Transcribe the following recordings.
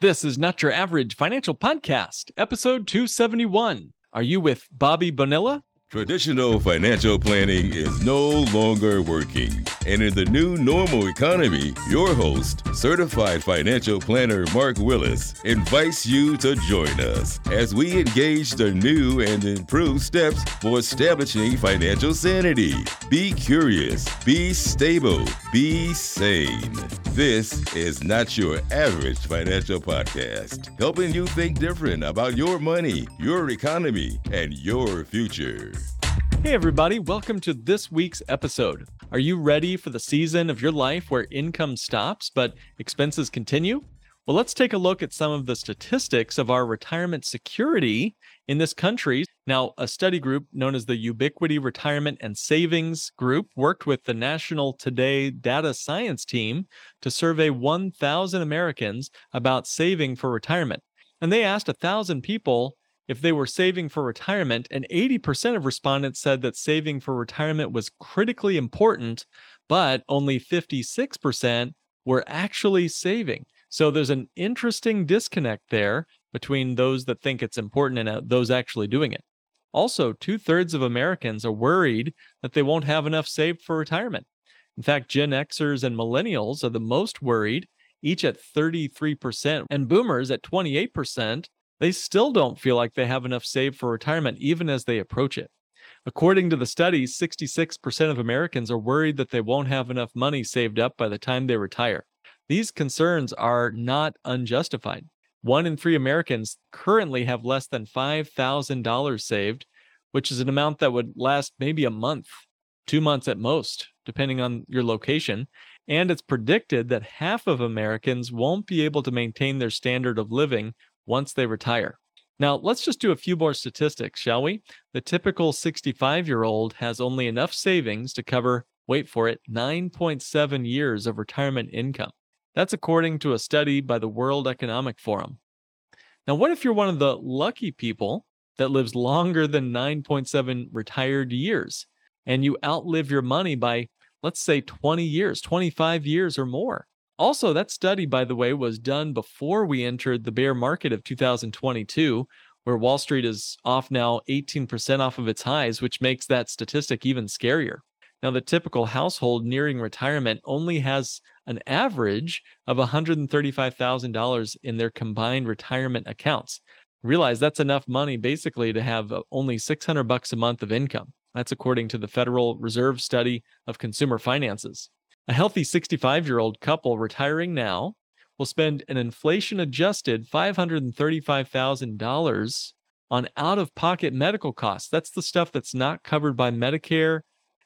This is Not Your Average Financial Podcast, episode 271. Are you with Bobby Bonilla? Traditional financial planning is no longer working. And in the new normal economy, your host, certified financial planner Mark Willis, invites you to join us as we engage the new and improved steps for establishing financial sanity. Be curious, be stable, be sane. This is not your average financial podcast, helping you think different about your money, your economy, and your future. Hey, everybody, welcome to this week's episode. Are you ready for the season of your life where income stops but expenses continue? Well, let's take a look at some of the statistics of our retirement security in this country. Now, a study group known as the Ubiquity Retirement and Savings Group worked with the National Today Data Science Team to survey 1,000 Americans about saving for retirement. And they asked 1,000 people if they were saving for retirement, and 80% of respondents said that saving for retirement was critically important, but only 56% were actually saving. So there's an interesting disconnect there between those that think it's important and uh, those actually doing it. Also, two thirds of Americans are worried that they won't have enough saved for retirement. In fact, Gen Xers and millennials are the most worried, each at 33%, and boomers at 28% they still don't feel like they have enough saved for retirement, even as they approach it. According to the study, 66% of Americans are worried that they won't have enough money saved up by the time they retire. These concerns are not unjustified. One in three Americans currently have less than $5,000 saved, which is an amount that would last maybe a month, two months at most, depending on your location. And it's predicted that half of Americans won't be able to maintain their standard of living once they retire. Now, let's just do a few more statistics, shall we? The typical 65 year old has only enough savings to cover, wait for it, 9.7 years of retirement income. That's according to a study by the World Economic Forum. Now, what if you're one of the lucky people that lives longer than 9.7 retired years and you outlive your money by, let's say, 20 years, 25 years or more? Also, that study, by the way, was done before we entered the bear market of 2022, where Wall Street is off now 18% off of its highs, which makes that statistic even scarier. Now, the typical household nearing retirement only has an average of $135,000 in their combined retirement accounts. Realize that's enough money basically to have uh, only 600 bucks a month of income. That's according to the Federal Reserve study of consumer finances. A healthy 65 year old couple retiring now will spend an inflation adjusted $535,000 on out of pocket medical costs. That's the stuff that's not covered by Medicare.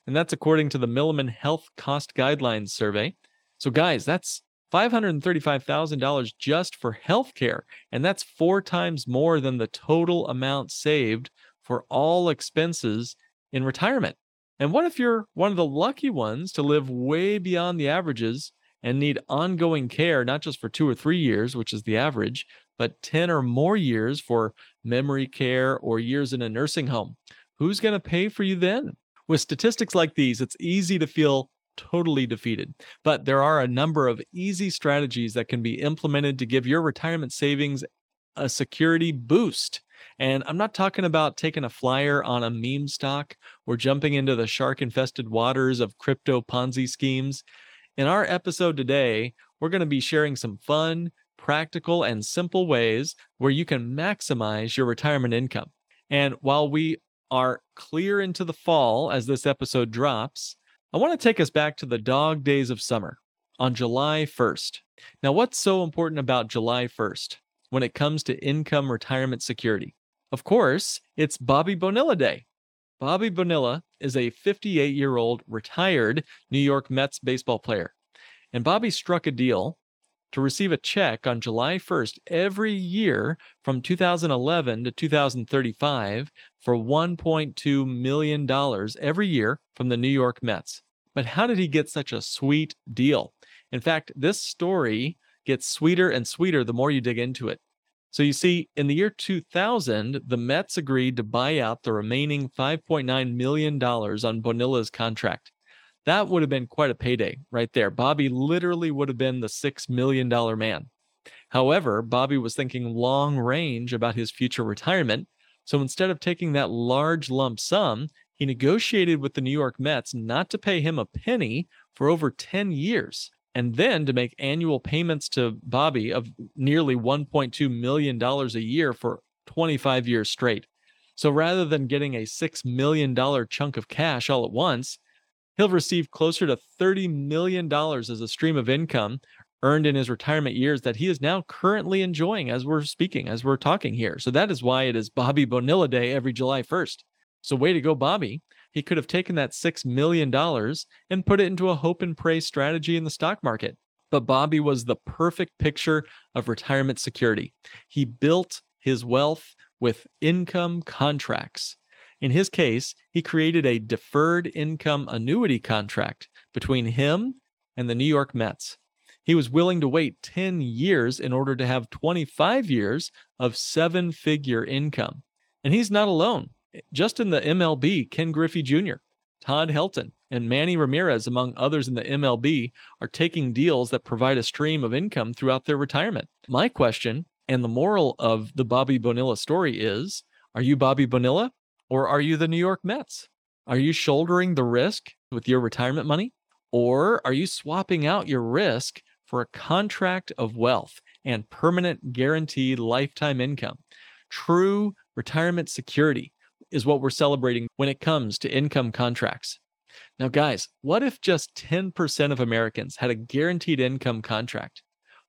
And that's according to the Milliman Health Cost Guidelines survey. So, guys, that's $535,000 just for healthcare. And that's four times more than the total amount saved for all expenses in retirement. And what if you're one of the lucky ones to live way beyond the averages and need ongoing care, not just for two or three years, which is the average, but 10 or more years for memory care or years in a nursing home? Who's going to pay for you then? With statistics like these, it's easy to feel totally defeated. But there are a number of easy strategies that can be implemented to give your retirement savings a security boost. And I'm not talking about taking a flyer on a meme stock or jumping into the shark infested waters of crypto Ponzi schemes. In our episode today, we're going to be sharing some fun, practical, and simple ways where you can maximize your retirement income. And while we are clear into the fall as this episode drops, I want to take us back to the dog days of summer on July 1st. Now, what's so important about July 1st? When it comes to income retirement security. Of course, it's Bobby Bonilla Day. Bobby Bonilla is a 58 year old retired New York Mets baseball player. And Bobby struck a deal to receive a check on July 1st every year from 2011 to 2035 for $1.2 million every year from the New York Mets. But how did he get such a sweet deal? In fact, this story gets sweeter and sweeter the more you dig into it. So you see, in the year 2000, the Mets agreed to buy out the remaining $5.9 million on Bonilla's contract. That would have been quite a payday right there. Bobby literally would have been the $6 million man. However, Bobby was thinking long range about his future retirement. So instead of taking that large lump sum, he negotiated with the New York Mets not to pay him a penny for over 10 years and then to make annual payments to Bobby of nearly $1.2 million a year for 25 years straight. So rather than getting a $6 million chunk of cash all at once, he'll receive closer to $30 million as a stream of income earned in his retirement years that he is now currently enjoying as we're speaking, as we're talking here. So that is why it is Bobby Bonilla Day every July 1st. So, way to go, Bobby. He could have taken that $6 million and put it into a hope and pray strategy in the stock market. But Bobby was the perfect picture of retirement security. He built his wealth with income contracts. In his case, he created a deferred income annuity contract between him and the New York Mets. He was willing to wait 10 years in order to have 25 years of seven figure income. And he's not alone. Just in the MLB, Ken Griffey Jr., Todd Helton, and Manny Ramirez, among others in the MLB, are taking deals that provide a stream of income throughout their retirement. My question and the moral of the Bobby Bonilla story is Are you Bobby Bonilla or are you the New York Mets? Are you shouldering the risk with your retirement money? Or are you swapping out your risk for a contract of wealth and permanent guaranteed lifetime income? True retirement security is what we're celebrating when it comes to income contracts. Now, guys, what if just 10% of Americans had a guaranteed income contract?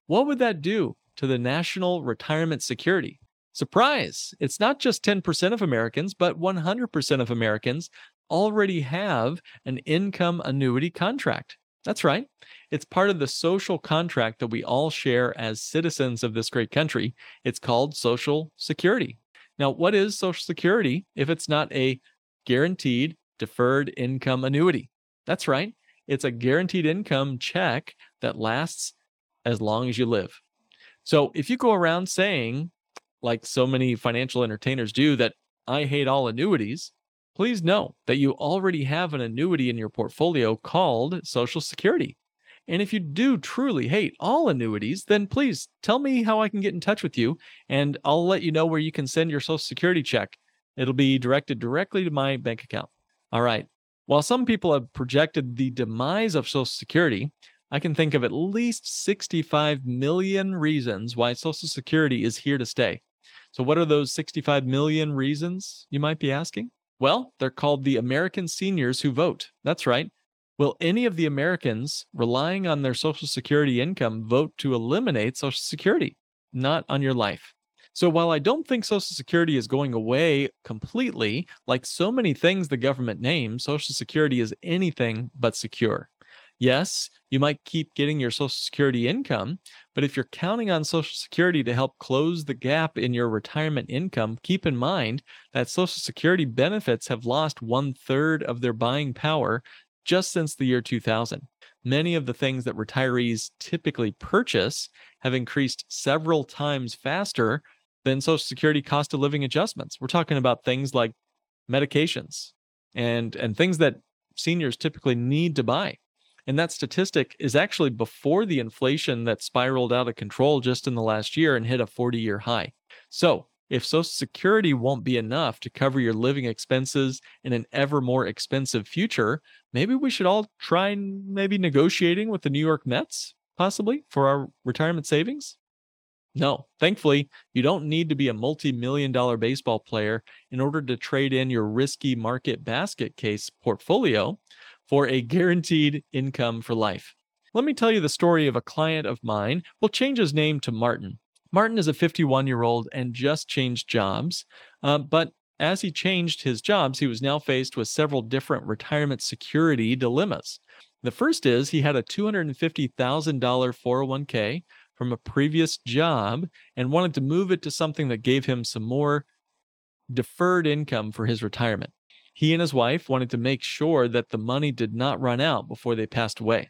What would that do to the national retirement security? Surprise! It's not just 10% of Americans, but 100% of Americans already have an income annuity contract. That's right. It's part of the social contract that we all share as citizens of this great country. It's called Social Security. Now, what is Social Security if it's not a guaranteed deferred income annuity? That's right. It's a guaranteed income check that lasts as long as you live. So if you go around saying, like so many financial entertainers do, that I hate all annuities, please know that you already have an annuity in your portfolio called Social Security. And if you do truly hate all annuities, then please tell me how I can get in touch with you, and I'll let you know where you can send your Social Security check. It'll be directed directly to my bank account. All right. While some people have projected the demise of Social Security, I can think of at least 65 million reasons why Social Security is here to stay. So, what are those 65 million reasons, you might be asking? Well, they're called the American seniors who vote. That's right. Will any of the Americans relying on their Social Security income vote to eliminate Social Security? Not on your life. So while I don't think Social Security is going away completely, like so many things the government names, Social Security is anything but secure. Yes, you might keep getting your Social Security income, but if you're counting on Social Security to help close the gap in your retirement income, keep in mind that Social Security benefits have lost one third of their buying power just since the year 2000. Many of the things that retirees typically purchase have increased several times faster than Social Security cost of living adjustments. We're talking about things like medications and, and things that seniors typically need to buy. And that statistic is actually before the inflation that spiraled out of control just in the last year and hit a 40 year high. So, if Social Security won't be enough to cover your living expenses in an ever more expensive future, maybe we should all try maybe negotiating with the New York Mets, possibly for our retirement savings. No, thankfully, you don't need to be a multi million dollar baseball player in order to trade in your risky market basket case portfolio for a guaranteed income for life. Let me tell you the story of a client of mine. We'll change his name to Martin. Martin is a 51 year old and just changed jobs. Uh, but as he changed his jobs, he was now faced with several different retirement security dilemmas. The first is he had a $250,000 401k from a previous job and wanted to move it to something that gave him some more deferred income for his retirement. He and his wife wanted to make sure that the money did not run out before they passed away.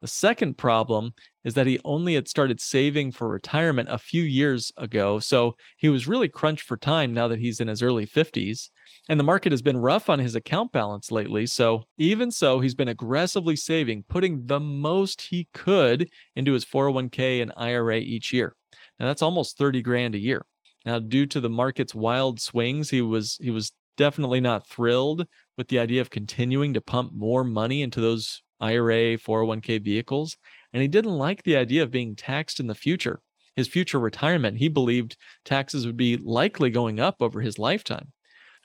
The second problem is that he only had started saving for retirement a few years ago. So he was really crunched for time now that he's in his early 50s. And the market has been rough on his account balance lately. So even so, he's been aggressively saving, putting the most he could into his 401k and IRA each year. and that's almost 30 grand a year. Now, due to the market's wild swings, he was he was definitely not thrilled with the idea of continuing to pump more money into those IRA 401k vehicles, and he didn't like the idea of being taxed in the future. His future retirement, he believed taxes would be likely going up over his lifetime.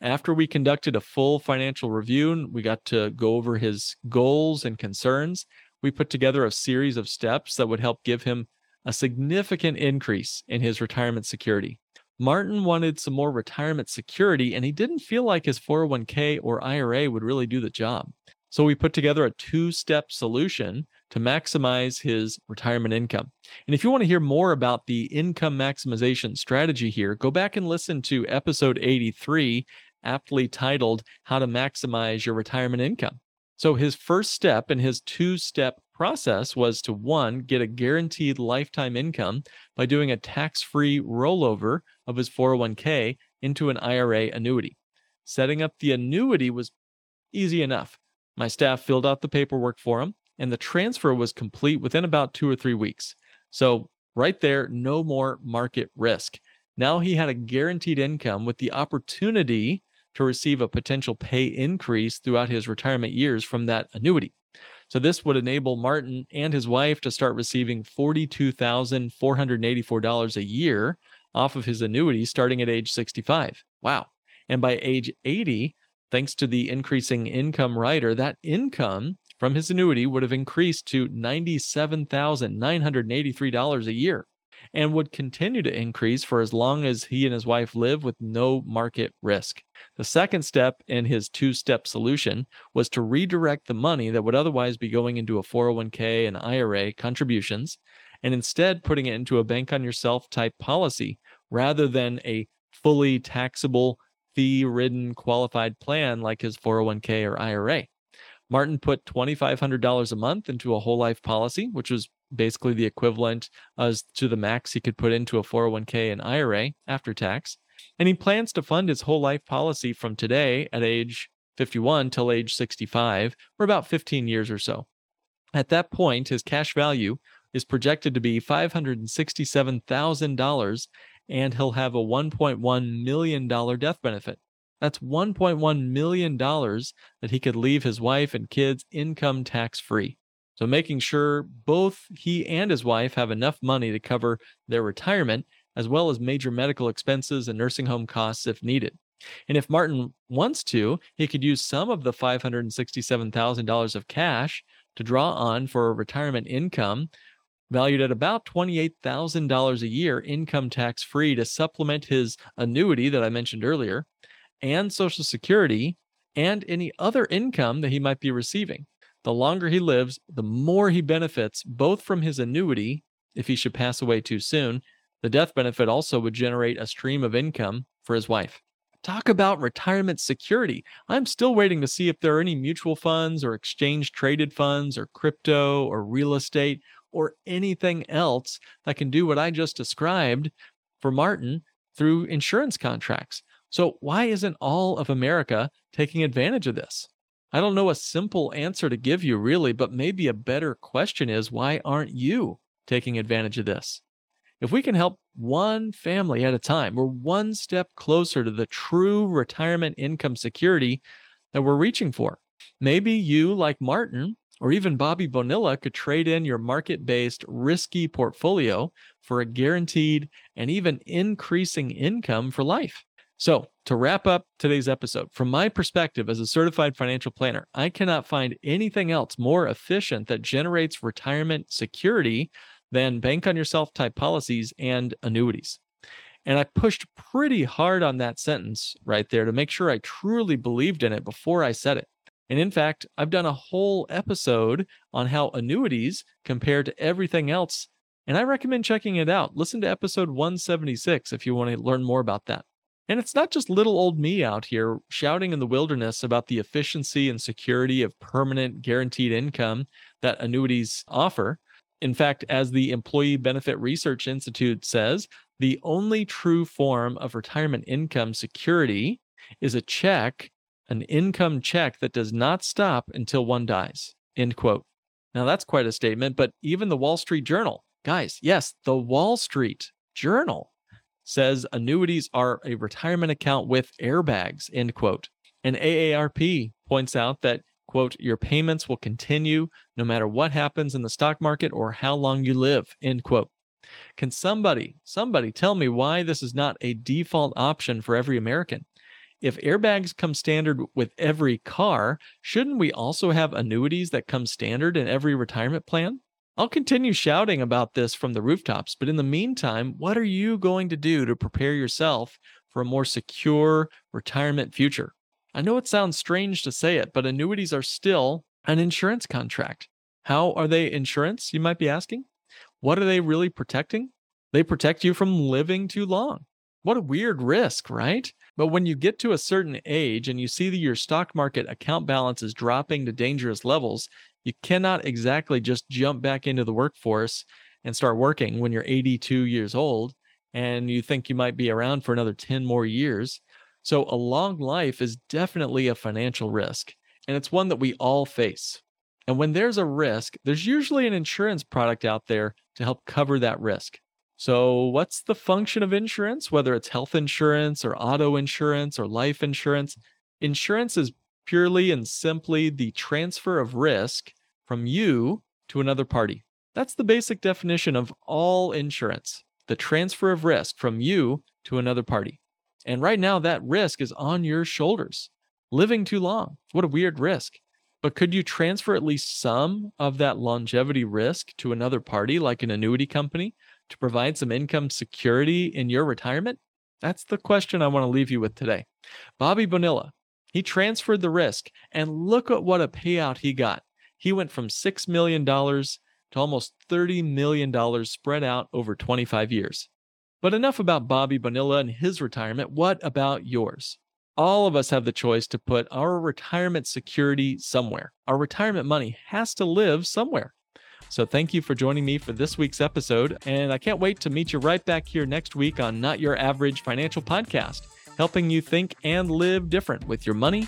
After we conducted a full financial review and we got to go over his goals and concerns, we put together a series of steps that would help give him a significant increase in his retirement security. Martin wanted some more retirement security and he didn't feel like his 401k or IRA would really do the job. So we put together a two step solution to maximize his retirement income. And if you want to hear more about the income maximization strategy here, go back and listen to episode 83, aptly titled How to Maximize Your Retirement Income. So his first step in his two step process was to one, get a guaranteed lifetime income by doing a tax free rollover of his 401k into an IRA annuity. Setting up the annuity was easy enough. My staff filled out the paperwork for him, and the transfer was complete within about two or three weeks. So, right there, no more market risk. Now he had a guaranteed income with the opportunity to receive a potential pay increase throughout his retirement years from that annuity. So this would enable Martin and his wife to start receiving $42,484 a year off of his annuity starting at age 65. Wow. And by age 80, thanks to the increasing income rider, that income from his annuity would have increased to $97,983 a year and would continue to increase for as long as he and his wife live with no market risk. The second step in his two step solution was to redirect the money that would otherwise be going into a 401k and IRA contributions and instead putting it into a bank on yourself type policy rather than a fully taxable fee ridden qualified plan like his 401k or IRA. Martin put $2,500 a month into a whole life policy, which was basically the equivalent as to the max he could put into a 401k and IRA after tax. And he plans to fund his whole life policy from today at age 51 till age 65 for about 15 years or so. At that point, his cash value is projected to be $567,000 and he'll have a $1.1 million death benefit. That's $1.1 million that he could leave his wife and kids income tax free. So, making sure both he and his wife have enough money to cover their retirement, as well as major medical expenses and nursing home costs if needed. And if Martin wants to, he could use some of the $567,000 of cash to draw on for retirement income valued at about $28,000 a year, income tax free, to supplement his annuity that I mentioned earlier, and Social Security, and any other income that he might be receiving. The longer he lives, the more he benefits both from his annuity, if he should pass away too soon. The death benefit also would generate a stream of income for his wife. Talk about retirement security. I'm still waiting to see if there are any mutual funds or exchange traded funds or crypto or real estate or anything else that can do what I just described for Martin through insurance contracts. So, why isn't all of America taking advantage of this? I don't know a simple answer to give you, really, but maybe a better question is why aren't you taking advantage of this? If we can help one family at a time, we're one step closer to the true retirement income security that we're reaching for. Maybe you, like Martin or even Bobby Bonilla, could trade in your market based risky portfolio for a guaranteed and even increasing income for life. So, to wrap up today's episode, from my perspective as a certified financial planner, I cannot find anything else more efficient that generates retirement security than bank on yourself type policies and annuities. And I pushed pretty hard on that sentence right there to make sure I truly believed in it before I said it. And in fact, I've done a whole episode on how annuities compare to everything else. And I recommend checking it out. Listen to episode 176 if you want to learn more about that. And it's not just little old me out here shouting in the wilderness about the efficiency and security of permanent guaranteed income that annuities offer. In fact, as the Employee Benefit Research Institute says, the only true form of retirement income security is a check, an income check that does not stop until one dies. End quote. Now, that's quite a statement, but even the Wall Street Journal, guys, yes, the Wall Street Journal says annuities are a retirement account with airbags, end quote. And AARP points out that, quote, your payments will continue no matter what happens in the stock market or how long you live, end quote. Can somebody, somebody tell me why this is not a default option for every American? If airbags come standard with every car, shouldn't we also have annuities that come standard in every retirement plan? I'll continue shouting about this from the rooftops, but in the meantime, what are you going to do to prepare yourself for a more secure retirement future? I know it sounds strange to say it, but annuities are still an insurance contract. How are they insurance, you might be asking? What are they really protecting? They protect you from living too long. What a weird risk, right? But when you get to a certain age and you see that your stock market account balance is dropping to dangerous levels, you cannot exactly just jump back into the workforce and start working when you're 82 years old and you think you might be around for another 10 more years. So, a long life is definitely a financial risk, and it's one that we all face. And when there's a risk, there's usually an insurance product out there to help cover that risk. So, what's the function of insurance, whether it's health insurance or auto insurance or life insurance? Insurance is purely and simply the transfer of risk from you to another party. That's the basic definition of all insurance the transfer of risk from you to another party. And right now, that risk is on your shoulders. Living too long. What a weird risk. But could you transfer at least some of that longevity risk to another party, like an annuity company, to provide some income security in your retirement? That's the question I want to leave you with today. Bobby Bonilla, he transferred the risk, and look at what a payout he got. He went from $6 million to almost $30 million spread out over 25 years. But enough about Bobby Bonilla and his retirement. What about yours? All of us have the choice to put our retirement security somewhere. Our retirement money has to live somewhere. So, thank you for joining me for this week's episode. And I can't wait to meet you right back here next week on Not Your Average Financial Podcast helping you think and live different with your money,